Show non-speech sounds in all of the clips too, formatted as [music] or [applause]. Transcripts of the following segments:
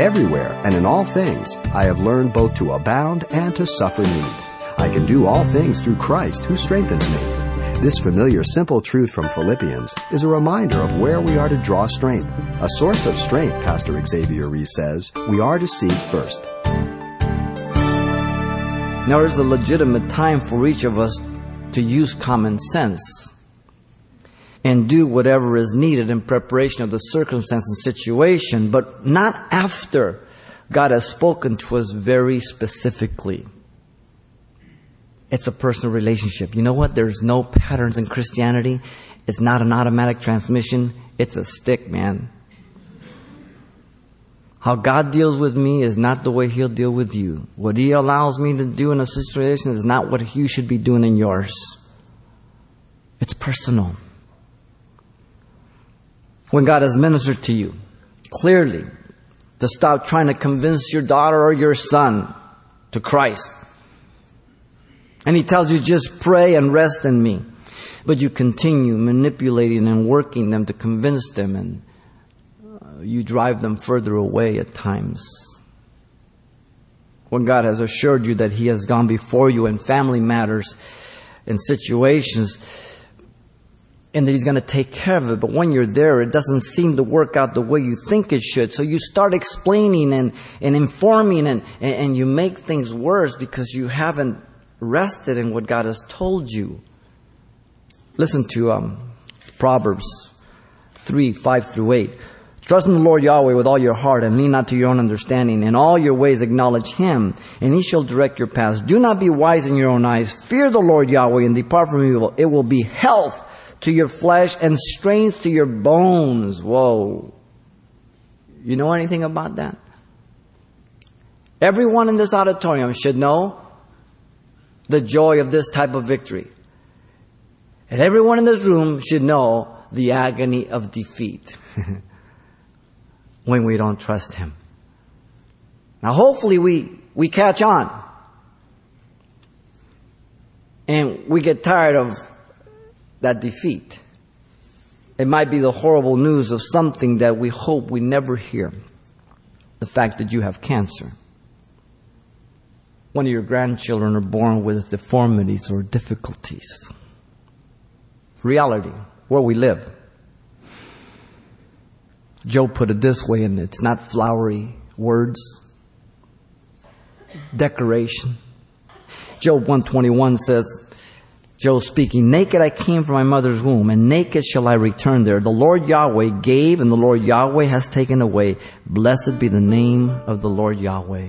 Everywhere and in all things, I have learned both to abound and to suffer need. I can do all things through Christ who strengthens me. This familiar, simple truth from Philippians is a reminder of where we are to draw strength. A source of strength, Pastor Xavier Reese says, we are to seek first. Now, there's a legitimate time for each of us to use common sense and do whatever is needed in preparation of the circumstance and situation, but not after God has spoken to us very specifically. It's a personal relationship. You know what? There's no patterns in Christianity. It's not an automatic transmission. It's a stick, man. How God deals with me is not the way He'll deal with you. What He allows me to do in a situation is not what you should be doing in yours. It's personal. When God has ministered to you, clearly, to stop trying to convince your daughter or your son to Christ. And He tells you just pray and rest in me. But you continue manipulating and working them to convince them and uh, you drive them further away at times. When God has assured you that He has gone before you in family matters, in situations, and that He's going to take care of it, but when you're there, it doesn't seem to work out the way you think it should. So you start explaining and, and informing, and, and, and you make things worse because you haven't rested in what God has told you. Listen to um, Proverbs 3 5 through 8. Trust in the Lord Yahweh with all your heart and lean not to your own understanding. In all your ways acknowledge Him, and He shall direct your paths. Do not be wise in your own eyes. Fear the Lord Yahweh and depart from evil. It will be health to your flesh and strength to your bones. Whoa. You know anything about that? Everyone in this auditorium should know the joy of this type of victory. And everyone in this room should know the agony of defeat. [laughs] when we don't trust Him. Now, hopefully, we, we catch on. And we get tired of that defeat. It might be the horrible news of something that we hope we never hear the fact that you have cancer. One of your grandchildren are born with deformities or difficulties. Reality, where we live. Job put it this way, and it's not flowery words. Decoration. Job 121 says, Job speaking, Naked I came from my mother's womb, and naked shall I return there. The Lord Yahweh gave, and the Lord Yahweh has taken away. Blessed be the name of the Lord Yahweh.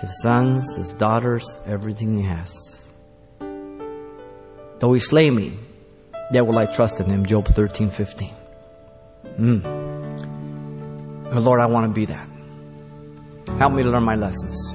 His sons, his daughters, everything he has. Though he slay me, yet will I trust in him. Job 13, 15. Mm. Lord, I want to be that. Help me to learn my lessons.